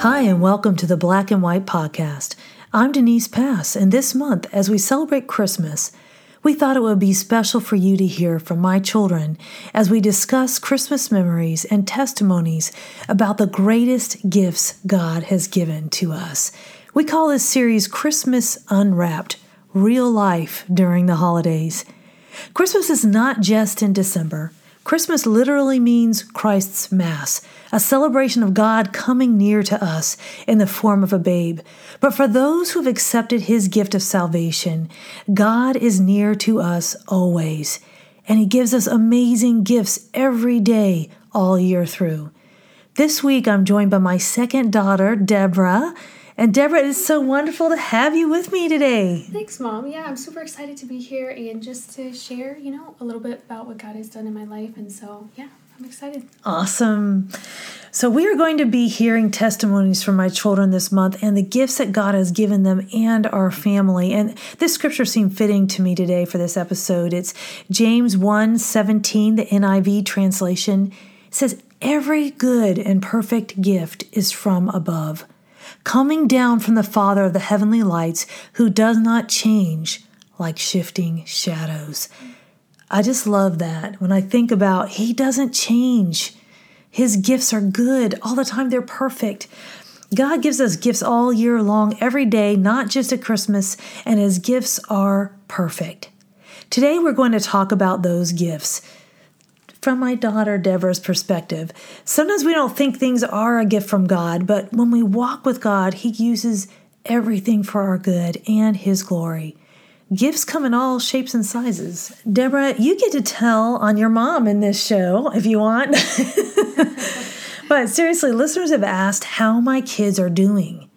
Hi, and welcome to the Black and White Podcast. I'm Denise Pass, and this month, as we celebrate Christmas, we thought it would be special for you to hear from my children as we discuss Christmas memories and testimonies about the greatest gifts God has given to us. We call this series Christmas Unwrapped Real Life During the Holidays. Christmas is not just in December. Christmas literally means Christ's Mass, a celebration of God coming near to us in the form of a babe. But for those who have accepted his gift of salvation, God is near to us always, and he gives us amazing gifts every day, all year through. This week, I'm joined by my second daughter, Deborah, and Deborah, it's so wonderful to have you with me today. Thanks, Mom. Yeah, I'm super excited to be here and just to share, you know, a little bit about what God has done in my life. And so, yeah, I'm excited. Awesome. So, we are going to be hearing testimonies from my children this month and the gifts that God has given them and our family. And this scripture seemed fitting to me today for this episode. It's James 1 17, the NIV translation. It says, Every good and perfect gift is from above coming down from the Father of the heavenly lights, who does not change like shifting shadows. I just love that. When I think about He doesn't change, His gifts are good all the time, they're perfect. God gives us gifts all year long, every day, not just at Christmas, and His gifts are perfect. Today, we're going to talk about those gifts from my daughter Deborah's perspective. Sometimes we don't think things are a gift from God, but when we walk with God, He uses everything for our good and His glory. Gifts come in all shapes and sizes. Deborah, you get to tell on your mom in this show if you want. but seriously, listeners have asked how my kids are doing.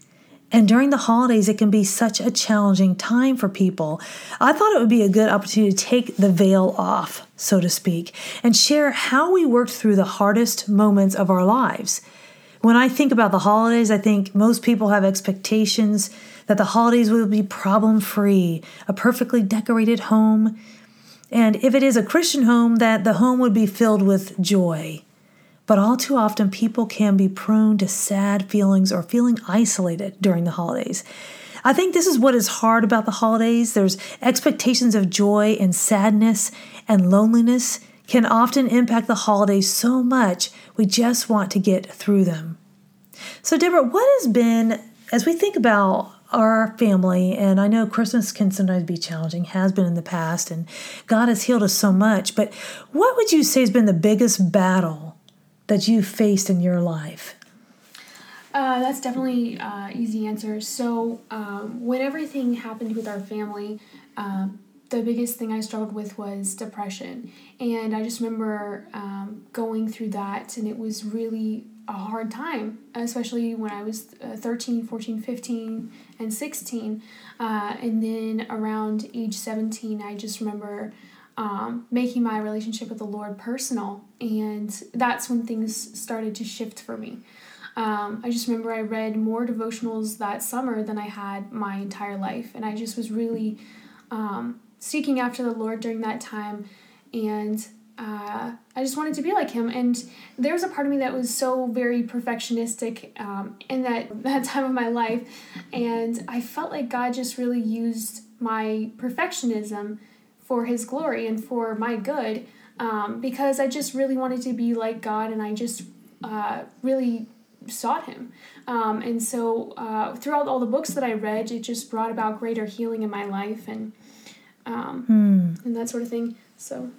And during the holidays, it can be such a challenging time for people. I thought it would be a good opportunity to take the veil off, so to speak, and share how we worked through the hardest moments of our lives. When I think about the holidays, I think most people have expectations that the holidays will be problem free, a perfectly decorated home, and if it is a Christian home, that the home would be filled with joy. But all too often, people can be prone to sad feelings or feeling isolated during the holidays. I think this is what is hard about the holidays. There's expectations of joy and sadness and loneliness can often impact the holidays so much we just want to get through them. So, Deborah, what has been, as we think about our family, and I know Christmas can sometimes be challenging, has been in the past, and God has healed us so much, but what would you say has been the biggest battle that you've faced in your life? Uh, that's definitely uh, easy answer. So um, when everything happened with our family, um, the biggest thing I struggled with was depression, and I just remember um, going through that, and it was really a hard time, especially when I was uh, 13, 14, 15, and 16. Uh, and then around age 17, I just remember um, making my relationship with the Lord personal. And that's when things started to shift for me. Um, I just remember I read more devotionals that summer than I had my entire life. And I just was really um, seeking after the Lord during that time. And uh, I just wanted to be like him. And there was a part of me that was so very perfectionistic um, in that, that time of my life. And I felt like God just really used my perfectionism for His glory and for my good um, because I just really wanted to be like God and I just uh, really sought Him. Um, and so uh, throughout all the books that I read, it just brought about greater healing in my life and um, hmm. and that sort of thing. So,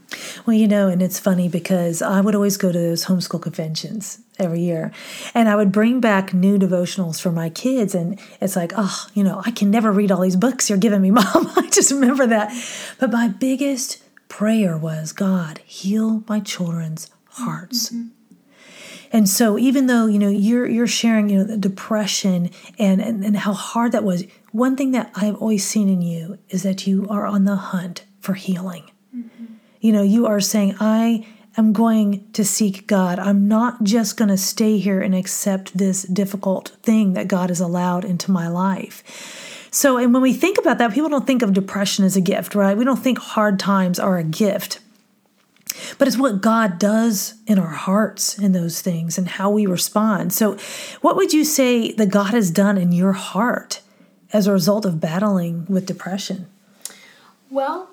well, you know, and it's funny because I would always go to those homeschool conventions every year, and I would bring back new devotionals for my kids, and it's like, oh, you know, I can never read all these books you're giving me, mom. I just remember that. But my biggest prayer was, God, heal my children's hearts. Mm-hmm. And so even though, you know, you're you're sharing, you know, the depression and, and, and how hard that was, one thing that I've always seen in you is that you are on the hunt for healing. Mm-hmm. You know, you are saying, I am going to seek God. I'm not just going to stay here and accept this difficult thing that God has allowed into my life. So, and when we think about that, people don't think of depression as a gift, right? We don't think hard times are a gift. But it's what God does in our hearts in those things and how we respond. So, what would you say that God has done in your heart as a result of battling with depression? Well,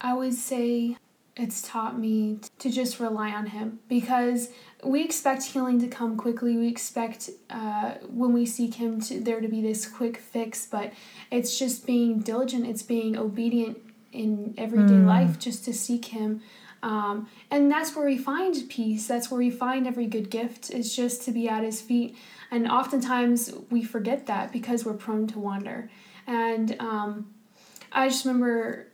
I would say it's taught me to just rely on Him because we expect healing to come quickly. We expect uh, when we seek Him to there to be this quick fix, but it's just being diligent. It's being obedient in everyday mm. life, just to seek Him. Um, and that's where we find peace. That's where we find every good gift. Is just to be at His feet. And oftentimes we forget that because we're prone to wander. And um, I just remember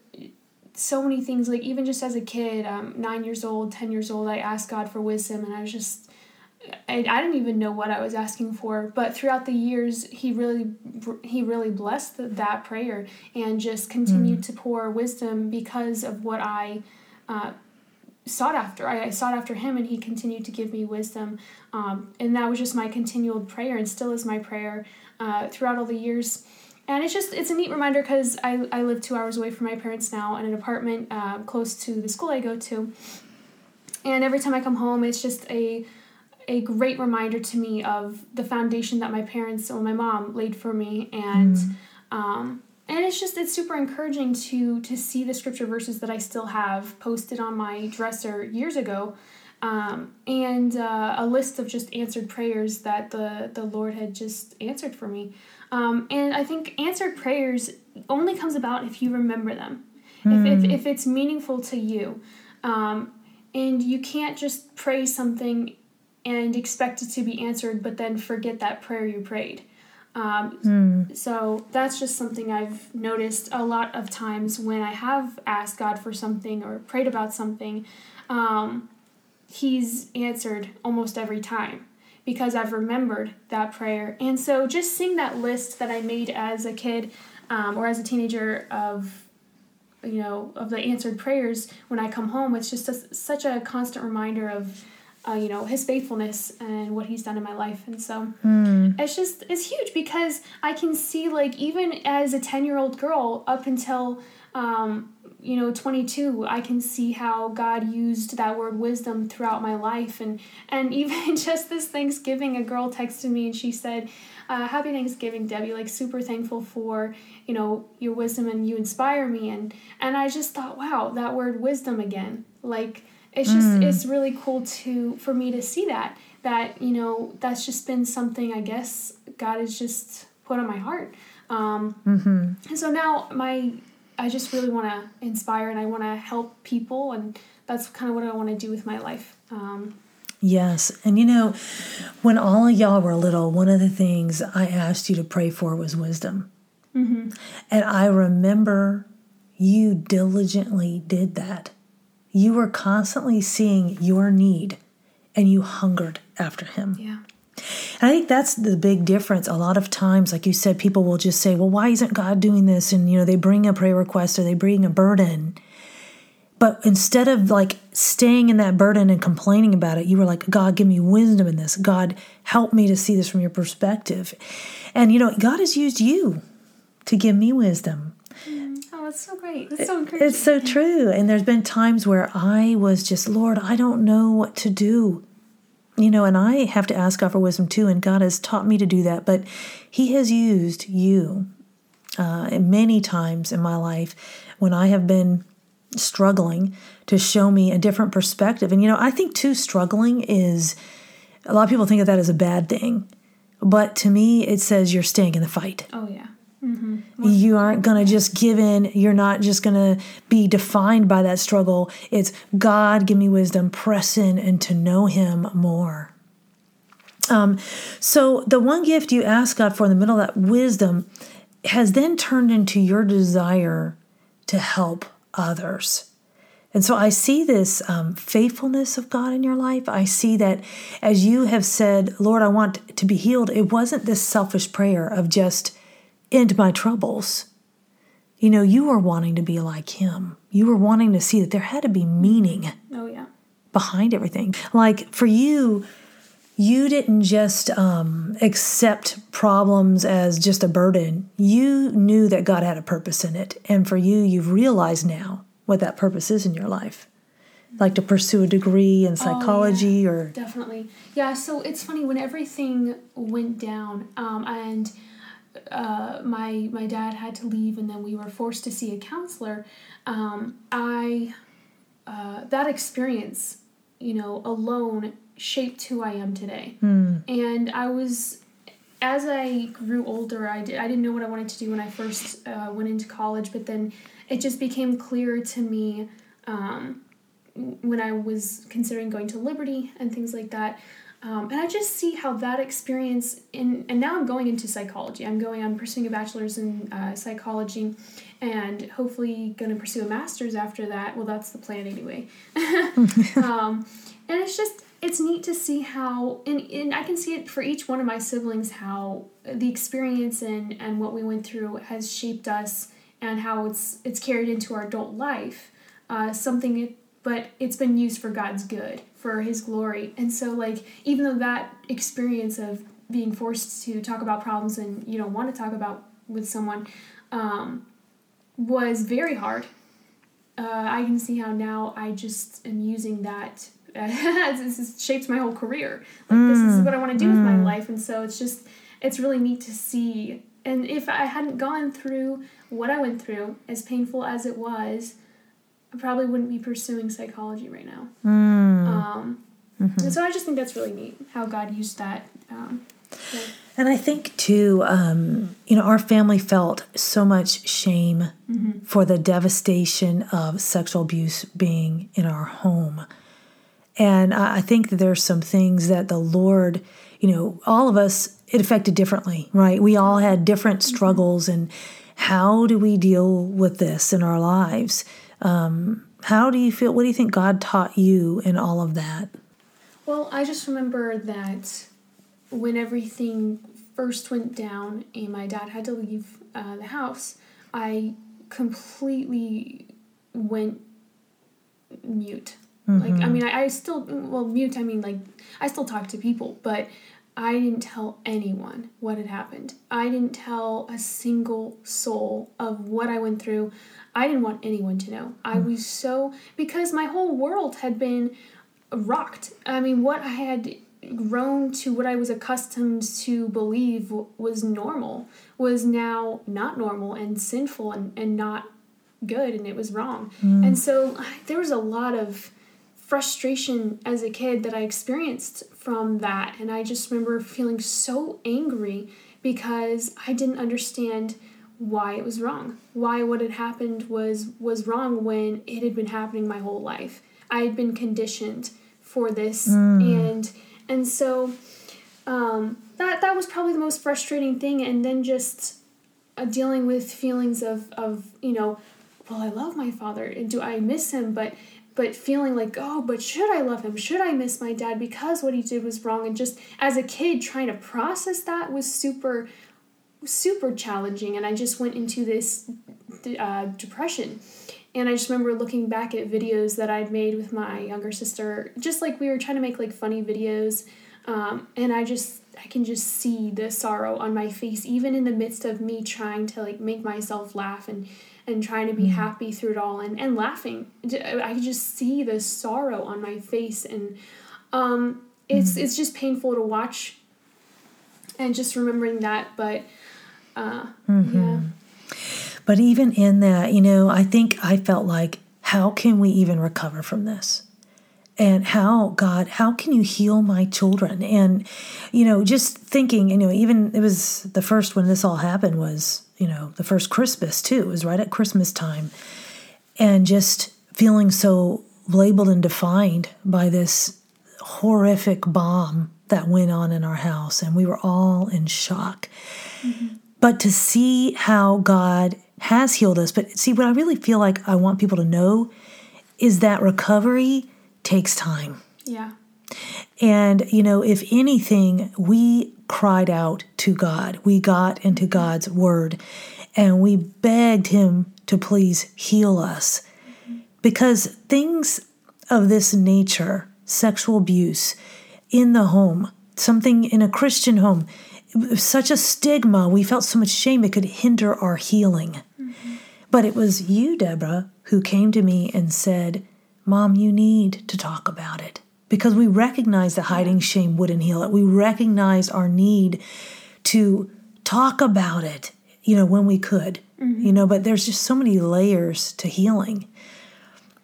so many things like even just as a kid um, nine years old ten years old i asked god for wisdom and i was just I, I didn't even know what i was asking for but throughout the years he really he really blessed the, that prayer and just continued mm. to pour wisdom because of what i uh, sought after. I, I, sought after him and he continued to give me wisdom. Um, and that was just my continual prayer and still is my prayer uh, throughout all the years. And it's just it's a neat reminder because I, I live two hours away from my parents now in an apartment uh, close to the school i go to. And every time i come home it's just a a great reminder to me of the foundation that my parents or my mom laid for me and mm. um, and it's just it's super encouraging to to see the scripture verses that i still have posted on my dresser years ago um, and uh, a list of just answered prayers that the the lord had just answered for me um, and I think answered prayers only comes about if you remember them, mm. if, if, hmm. if it's meaningful to you. Um, and you can't just pray something and expect it to be answered, but then forget that prayer you prayed. Um, mm. So that's just something I've noticed a lot of times when I have asked God for something or prayed about something. Um, he's answered almost every time because I've remembered that prayer. And so just seeing that list that I made as a kid um, or as a teenager of you know of the answered prayers when I come home, it's just a, such a constant reminder of uh, you know his faithfulness and what he's done in my life. And so mm. it's just it's huge because i can see like even as a 10 year old girl up until um, you know 22 i can see how god used that word wisdom throughout my life. And and even just this thanksgiving a girl texted me and she said uh, happy thanksgiving debbie. Like super thankful for you know your wisdom and you inspire me. And and i just thought wow that word wisdom again. Like it's just mm. it's really cool to for me to see that that you know that's just been something i guess god has just put on my heart um, mm-hmm. and so now my I just really want to inspire and I want to help people, and that's kind of what I want to do with my life. Um, yes. And you know, when all of y'all were little, one of the things I asked you to pray for was wisdom. Mm-hmm. And I remember you diligently did that. You were constantly seeing your need and you hungered after him. Yeah. And I think that's the big difference. A lot of times, like you said, people will just say, well, why isn't God doing this? And, you know, they bring a prayer request or they bring a burden. But instead of like staying in that burden and complaining about it, you were like, God, give me wisdom in this. God, help me to see this from your perspective. And, you know, God has used you to give me wisdom. Mm. That's so great. That's so encouraging. It's so true. And there's been times where I was just, Lord, I don't know what to do you know, and I have to ask God for wisdom too, and God has taught me to do that. But He has used you uh, many times in my life when I have been struggling to show me a different perspective. And, you know, I think too, struggling is a lot of people think of that as a bad thing. But to me, it says you're staying in the fight. Oh, yeah. Mm-hmm. You aren't going to just give in. You're not just going to be defined by that struggle. It's God, give me wisdom, press in, and to know Him more. Um, so, the one gift you ask God for in the middle of that wisdom has then turned into your desire to help others. And so I see this um, faithfulness of God in your life. I see that as you have said, Lord, I want to be healed, it wasn't this selfish prayer of just, end my troubles. You know, you were wanting to be like him. You were wanting to see that there had to be meaning. Oh, yeah. Behind everything. Like for you, you didn't just um, accept problems as just a burden. You knew that God had a purpose in it. And for you, you've realized now what that purpose is in your life. like to pursue a degree in psychology oh, yeah. or definitely yeah so it's funny when everything went down um, and uh, my my dad had to leave and then we were forced to see a counselor um, i uh, that experience you know alone shaped who i am today mm. and i was as i grew older i, did, I didn't know what i wanted to do when i first uh, went into college but then it just became clear to me um, when I was considering going to Liberty and things like that. Um, and I just see how that experience in and now I'm going into psychology. I'm going I'm pursuing a bachelor's in uh, psychology, and hopefully going to pursue a master's after that. Well, that's the plan anyway. um, and it's just it's neat to see how and, and I can see it for each one of my siblings how the experience and and what we went through has shaped us and how it's it's carried into our adult life. Uh, something but it's been used for God's good, for His glory. And so, like, even though that experience of being forced to talk about problems and you don't want to talk about with someone um, was very hard, uh, I can see how now I just am using that. As this shapes my whole career. Like, mm. this is what I want to do mm. with my mm. life. And so, it's just, it's really neat to see. And if I hadn't gone through what I went through, as painful as it was, I probably wouldn't be pursuing psychology right now. Mm. Um, mm-hmm. And so I just think that's really neat how God used that. Um, And I think too, um, you know, our family felt so much shame mm-hmm. for the devastation of sexual abuse being in our home. And I think that there's some things that the Lord, you know, all of us, it affected differently, right? We all had different mm-hmm. struggles, and how do we deal with this in our lives? Um, how do you feel? What do you think God taught you in all of that? Well, I just remember that when everything first went down and my dad had to leave uh, the house, I completely went mute. Mm-hmm. Like, I mm-hmm. mean, I, I still, well, mute, I mean, like, I still talk to people, but I didn't tell anyone what had happened. I didn't tell a single soul of what I went through. I didn't want anyone to know. I hmm. was so because my whole world had been rocked. I mean, what I had grown to what I was accustomed to believe was normal was now not normal and sinful and, and not good and it was wrong. Mm. And so there was a lot of frustration as a kid that I experienced from that. And I just remember feeling so angry because I didn't understand why it was wrong. Why what had happened was was wrong when it had been happening my whole life. I had been conditioned for this mm. and and so um, that that was probably the most frustrating thing. And then just uh, dealing with feelings of of you know well i love my father And do i miss him? But but feeling like oh but should i love him? Should i miss my dad? Because what he did was wrong. And just as a kid trying to process that was super super challenging and i just went into this uh, depression. And i just remember looking back at videos that i'd made with my younger sister just like we were trying to make like funny videos um, and i just i can just see the sorrow on my face even in the midst of me trying to like make myself laugh and and trying to be mm happy through it all and, and laughing. I could just see the sorrow on my face and um, it's mm it's just painful to watch and just remembering that but uh, mm-hmm. Yeah. But even in that, you know, I think I felt like, how can we even recover from this? And how, God, how can you heal my children? And, you know, just thinking, you know, even it was the first when this all happened was, you know, the first Christmas too. It was right at Christmas time. And just feeling so labeled and defined by this horrific bomb that went on in our house. And we were all in shock. Mm-hmm but to see how God has healed us. But see, what I really feel like I want people to know is that recovery takes time. Yeah. And, you know, if anything, we cried out to God. We got into God's word and we begged Him to please heal us. Because things of this nature, sexual abuse in the home, something in a Christian home, such a stigma. We felt so much shame it could hinder our healing. Mm-hmm. But it was you, Deborah, who came to me and said, Mom, you need to talk about it because we recognize that hiding shame wouldn't heal it. We recognize our need to talk about it, you know, when we could, mm-hmm. you know, but there's just so many layers to healing.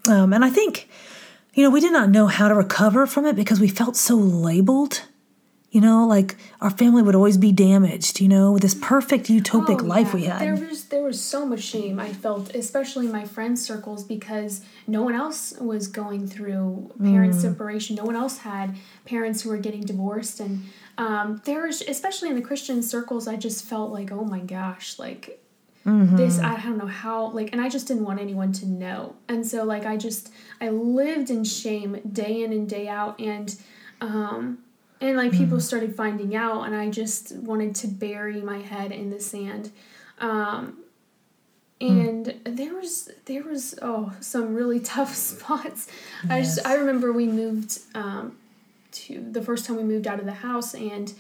Um, and I think, you know, we did not know how to recover from it because we felt so labeled you know, like our family would always be damaged, you know, with this perfect utopic oh, life we had. There was there was so much shame I felt, especially in my friend circles, because no one else was going through parent mm. separation. No one else had parents who were getting divorced, and um, there was, especially in the Christian circles, I just felt like, oh my gosh, like Mm-hmm. this i don't know how like and i just didn't want anyone to know and so like i just i lived in shame day in and day out and um and like people mm. started finding out and i just wanted to bury my head in the sand um, and mm. there was there was oh some really tough spots yes. i just i remember we moved um, to the first time we moved out of the house and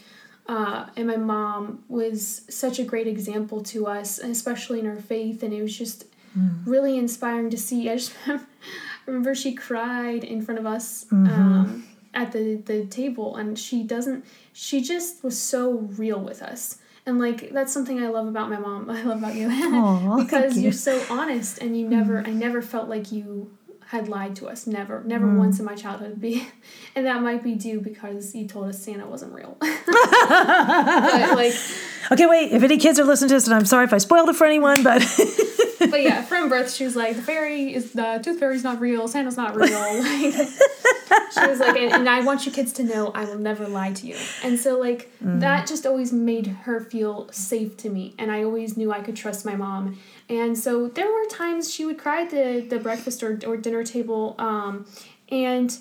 uh, and my mom was such a great example to us especially in our faith and it was just mm. really inspiring to see i just remember she cried in front of us mm-hmm. um, at the the table and she doesn't she just was so real with us. And like that's something i love about my mom. I love about you. Aww, because you. you're so honest and you never mm. i never felt like you had lied to us. Never never mm. once in my childhood. Be and that might be due because you told us santa wasn't real. But like okay wait. If any kids are listening to this and i'm sorry if i spoiled it for anyone but but yeah, from birth, she was like, the fairy is the tooth fairy's not real, Santa's not real. Like, she was like, and, and, I want you kids to know I will never lie to you. And so like mm. that just always made her feel safe to me, and I always knew I could trust my mom. And so there were times she would cry at the the breakfast or, or dinner table, um, and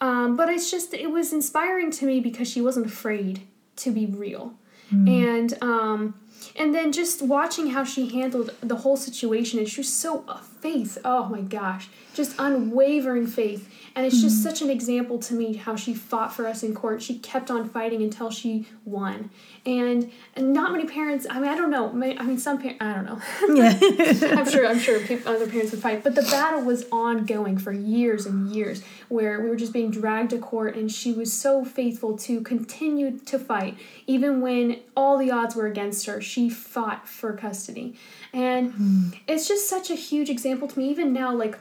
um, but it's just it was inspiring to me because she wasn't afraid to be real, mm. and um, and then just watching how she handled the whole situation and she was so uh, faith oh my gosh just unwavering faith and it's just mm-hmm. such an example to me how she fought for us in court. She kept on fighting until she won. And, and not many parents i mean i don't know. I mean some parents i don't know. Yeah. I'm sure i'm sure other parents would fight. But the battle was ongoing for years and years where we were just being dragged to court and she was so faithful to continue to fight even when all the odds were against her. She fought for custody. And mm. it's just such a huge example to me. Even now like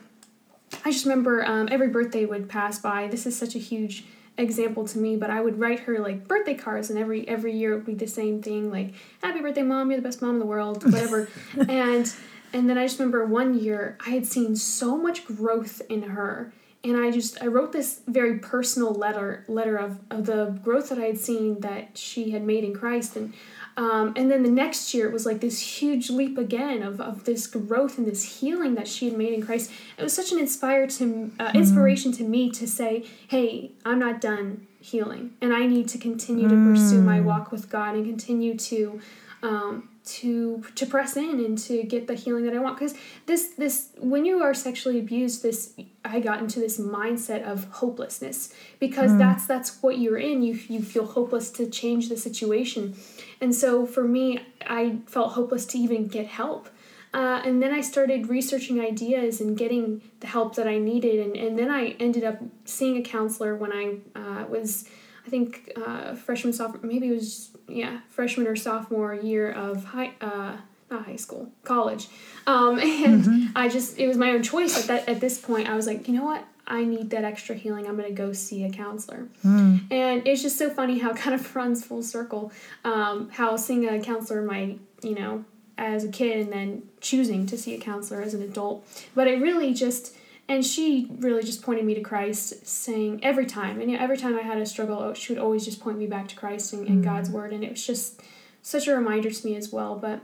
I just remember um, every birthday would pass by. This is such a huge example to me, but I would write her like birthday cards, and every every year it would be the same thing, like "Happy birthday, mom! You're the best mom in the world," whatever. and and then I just remember one year I had seen so much growth in her, and I just I wrote this very personal letter letter of, of the growth that I had seen that she had made in Christ, and um, and then the next year, it was like this huge leap again of, of this growth and this healing that she had made in Christ. It was such an inspire to, uh, mm-hmm. inspiration to me to say, hey, I'm not done healing. And I need to continue to pursue my mm. walk with God and continue to um, to to press in and to get the healing that I want because this this when you are sexually abused this I got into this mindset of hopelessness because mm. that's that's what you're in you you feel hopeless to change the situation and so for me I felt hopeless to even get help. Uh, and then I started researching ideas and getting the help that I needed. And, and then I ended up seeing a counselor when I uh, was I think uh, freshman sophomore maybe it was yeah freshman or sophomore year of high uh, not high school college. Um, and mm-hmm. I just it was my own choice at that at this point. I was like you know what I need that extra healing I'm gonna go see a counselor mm. and it's just so funny how it kind of runs full circle um, how seeing a counselor might you know as a kid and then choosing to see a counselor as an adult but it really just and she really just pointed me to Christ, saying every time, and every time I had a struggle, oh, she would always just point me back to Christ and, and mm. God's word, and it was just such a reminder to me as well. But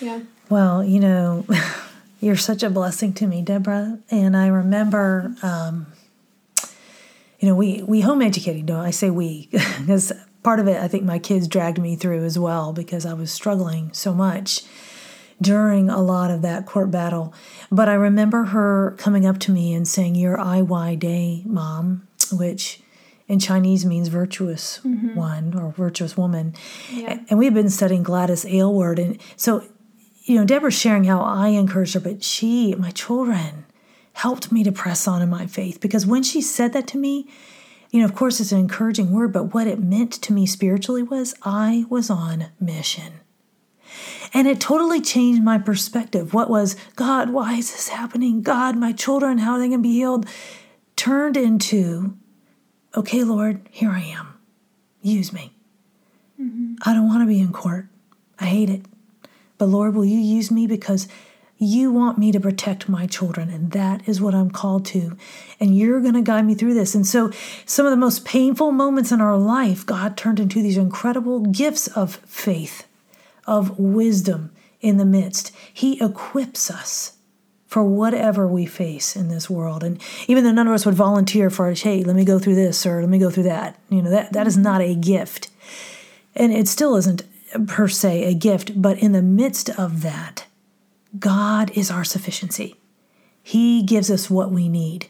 yeah. Well, you know, you're such a blessing to me, Deborah, and I remember, um, you know, we we home educated. No, I say we because part of it, I think my kids dragged me through as well because I was struggling so much during a lot of that court battle. But I remember her coming up to me and saying, Your Ai-weh-deh, mom, which in Chinese means virtuous mm-hmm. one or virtuous woman. Yeah. And we had been studying Gladys Aylward. And so, you know, Deborah's sharing how I encouraged her, but she, my children, helped me to press on in my faith because when she said that to me, you know, of course, it's an encouraging word, but what it meant to me spiritually was I was on mission. And it totally changed my perspective. What was, God, why is this happening? God, my children, how are they going to be healed? Turned into, okay, Lord, here I am. Use me. Mm-hmm. I don't want to be in court. I hate it. But Lord, will you use me because you want me to protect my children, and that is what I'm called to. And you're going to guide me through this. And so, some of the most painful moments in our life, God turned into these incredible gifts of faith, of wisdom in the midst. He equips us for whatever we face in this world. And even though none of us would volunteer for, hey, let me go through this or let me go through that, you know, that, that is not a gift. And it still isn't per se a gift, but in the midst of that, God is our sufficiency. He gives us what we need.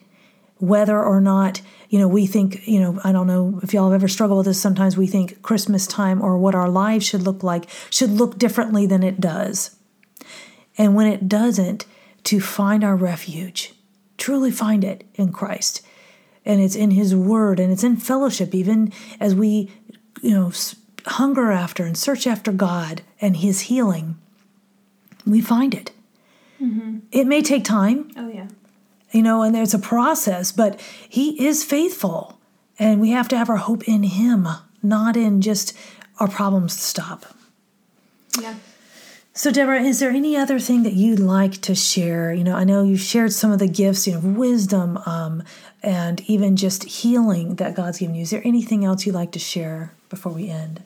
Whether or not, you know, we think, you know, I don't know if y'all have ever struggled with this. Sometimes we think Christmas time or what our lives should look like should look differently than it does. And when it doesn't, to find our refuge, truly find it in Christ. And it's in His Word and it's in fellowship, even as we, you know, hunger after and search after God and His healing we find it. Mm-hmm. It may take time. Oh, yeah. You know, and there's a process, but He is faithful. And we have to have our hope in Him, not in just our problems to stop. Yeah. So, Deborah, is there any other thing that you'd like to share? You know, I know you've shared some of the gifts, you know, wisdom um, and even just healing that God's given you. Is there anything else you'd like to share before we end?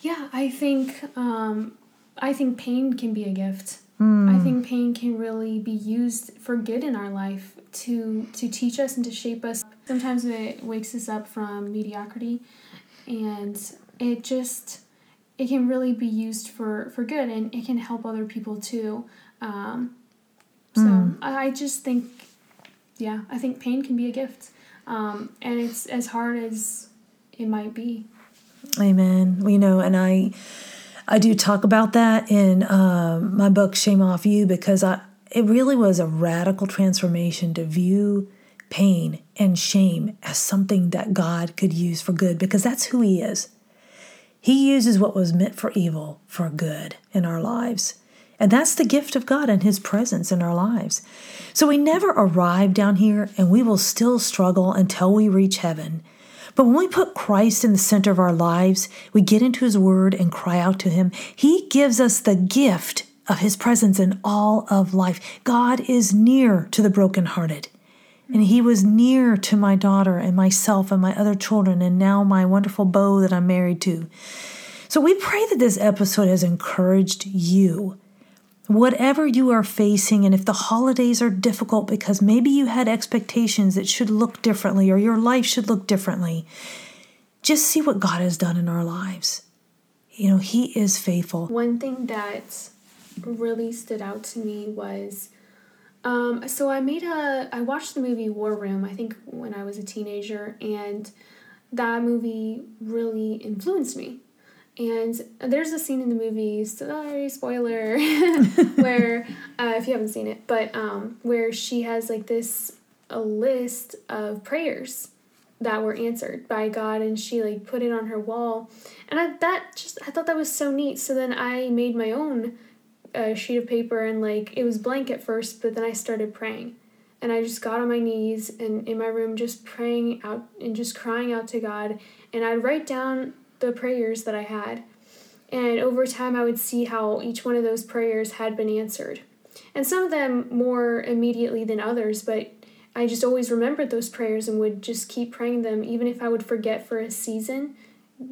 Yeah, I think um, I think pain can be a gift. Mm. I think pain can really be used for good in our life to to teach us and to shape us. Sometimes it wakes us up from mediocrity, and it just it can really be used for for good, and it can help other people too. Um, so mm. I just think, yeah, I think pain can be a gift, um, and it's as hard as it might be. Amen. We know, and I I do talk about that in um, my book Shame Off You because I it really was a radical transformation to view pain and shame as something that God could use for good because that's who He is. He uses what was meant for evil for good in our lives. And that's the gift of God and His presence in our lives. So we never arrive down here and we will still struggle until we reach heaven. But when we put Christ in the center of our lives, we get into His Word and cry out to Him, He gives us the gift of His presence in all of life. God is near to the brokenhearted. And He was near to my daughter and myself and my other children, and now my wonderful beau that I'm married to. So we pray that this episode has encouraged you Whatever you are facing, and if the holidays are difficult because maybe you had expectations that should look differently or your life should look differently, just see what God has done in our lives. You know, He is faithful. One thing that really stood out to me was um, so I made a, I watched the movie War Room, I think when I was a teenager, and that movie really influenced me. And there's a scene in the movie, sorry, spoiler, where, uh, if you haven't seen it, but um, where she has like this a list of prayers that were answered by God and she like put it on her wall. And I, that just, I thought that was so neat. So then I made my own uh, sheet of paper and like it was blank at first, but then I started praying. And I just got on my knees and in my room just praying out and just crying out to God. And I'd write down the prayers that I had. And over time, I would see how each one of those prayers had been answered. And some of them more immediately than others, but I just always remembered those prayers and would just keep praying them, even if I would forget for a season.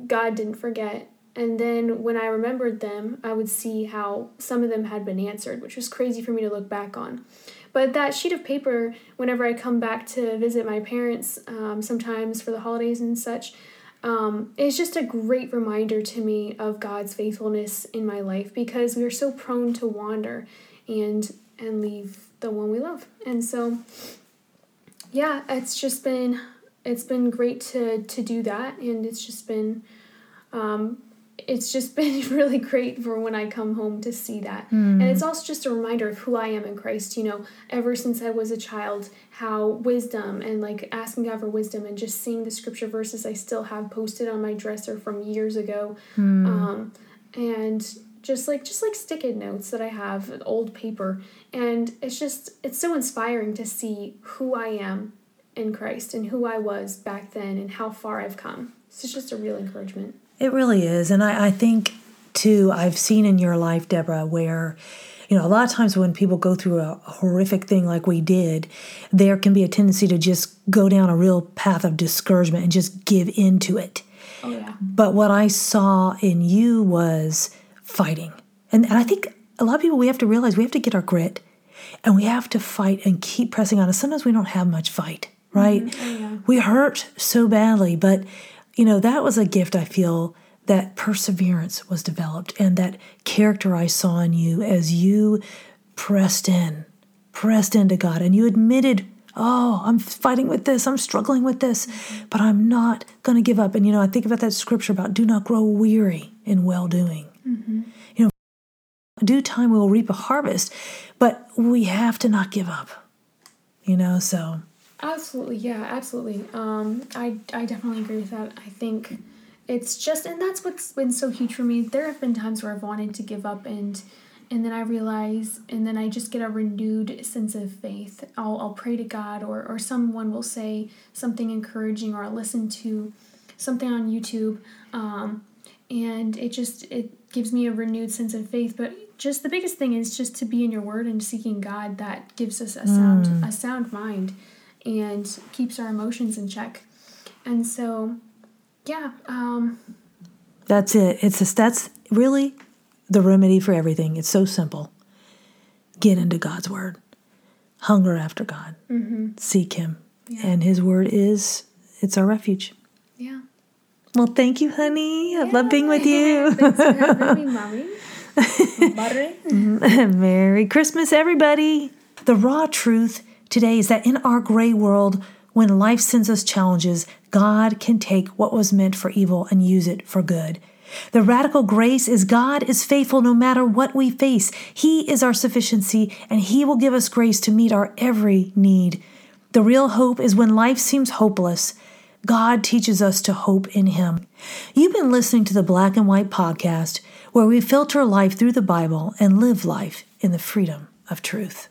God didn't forget. And then when I remembered them, I would see how some of them had been answered, which was crazy for me to look back on. But that sheet of paper, whenever I come back to visit my parents, um, sometimes for the holidays and such, um, it's just a great reminder to me of God's faithfulness in my life because we are so prone to wander and and leave the one we love. And so yeah, it's just been it's been great to to do that and it's just been um, it's just been really great for when I come home to see that. Mm. And it's also just a reminder of who I am in Christ. You know, ever since I was a child, how wisdom and like asking God for wisdom and just seeing the scripture verses I still have posted on my dresser from years ago. Mm. Um, and just like just like stick-it notes that I have, old paper, and it's just it's so inspiring to see who I am in Christ and who I was back then and how far I've come. So it's just a real encouragement. It really is. And I, I think, too, I've seen in your life, Deborah, where you know, a lot of times when people go through a horrific thing like we did, there can be a tendency to just go down a real path of discouragement and just give into it. Oh, yeah. But what I saw in you was fighting. And, and I think a lot of people, we have to realize we have to get our grit and we have to fight and keep pressing on. And sometimes we don't have much fight, right? Mm-hmm. Oh, yeah. We hurt so badly, but you know, that was a gift I feel that perseverance was developed and that character I saw in you as you pressed in, pressed into God, and you admitted, Oh, I'm fighting with this, I'm struggling with this, but I'm not going to give up. And, you know, I think about that scripture about do not grow weary in well doing. Mm-hmm. You know, due time we will reap a harvest, but we have to not give up, you know, so. Absolutely, yeah, absolutely. Um, I I definitely agree with that. I think it's just, and that's what's been so huge for me. There have been times where I've wanted to give up, and and then I realize, and then I just get a renewed sense of faith. I'll I'll pray to God, or or someone will say something encouraging, or I'll listen to something on YouTube, um, and it just it gives me a renewed sense of faith. But just the biggest thing is just to be in your word and seeking God that gives us a sound mm. a sound mind and keeps our emotions in check. And so, yeah. Um, that's it. It's just, that's really the remedy for everything. It's so simple. Get into God's word. Hunger after God. Mm-hmm. Seek Him. Yeah. And His word is, it's our refuge. Yeah. Well, thank you, honey. Yeah. I love being with you. Thanks for having me, mommy. Merry Christmas, everybody. The raw truth today is that in our gray world, when life sends us challenges, God can take what was meant for evil and use it for good. The radical grace is God is faithful no matter what we face. He is our sufficiency, and He will give us grace to meet our every need. The real hope is when life seems hopeless. God teaches us to hope in Him. You've been listening to the Black and White podcast, where we filter life through the Bible and live life in the freedom of truth.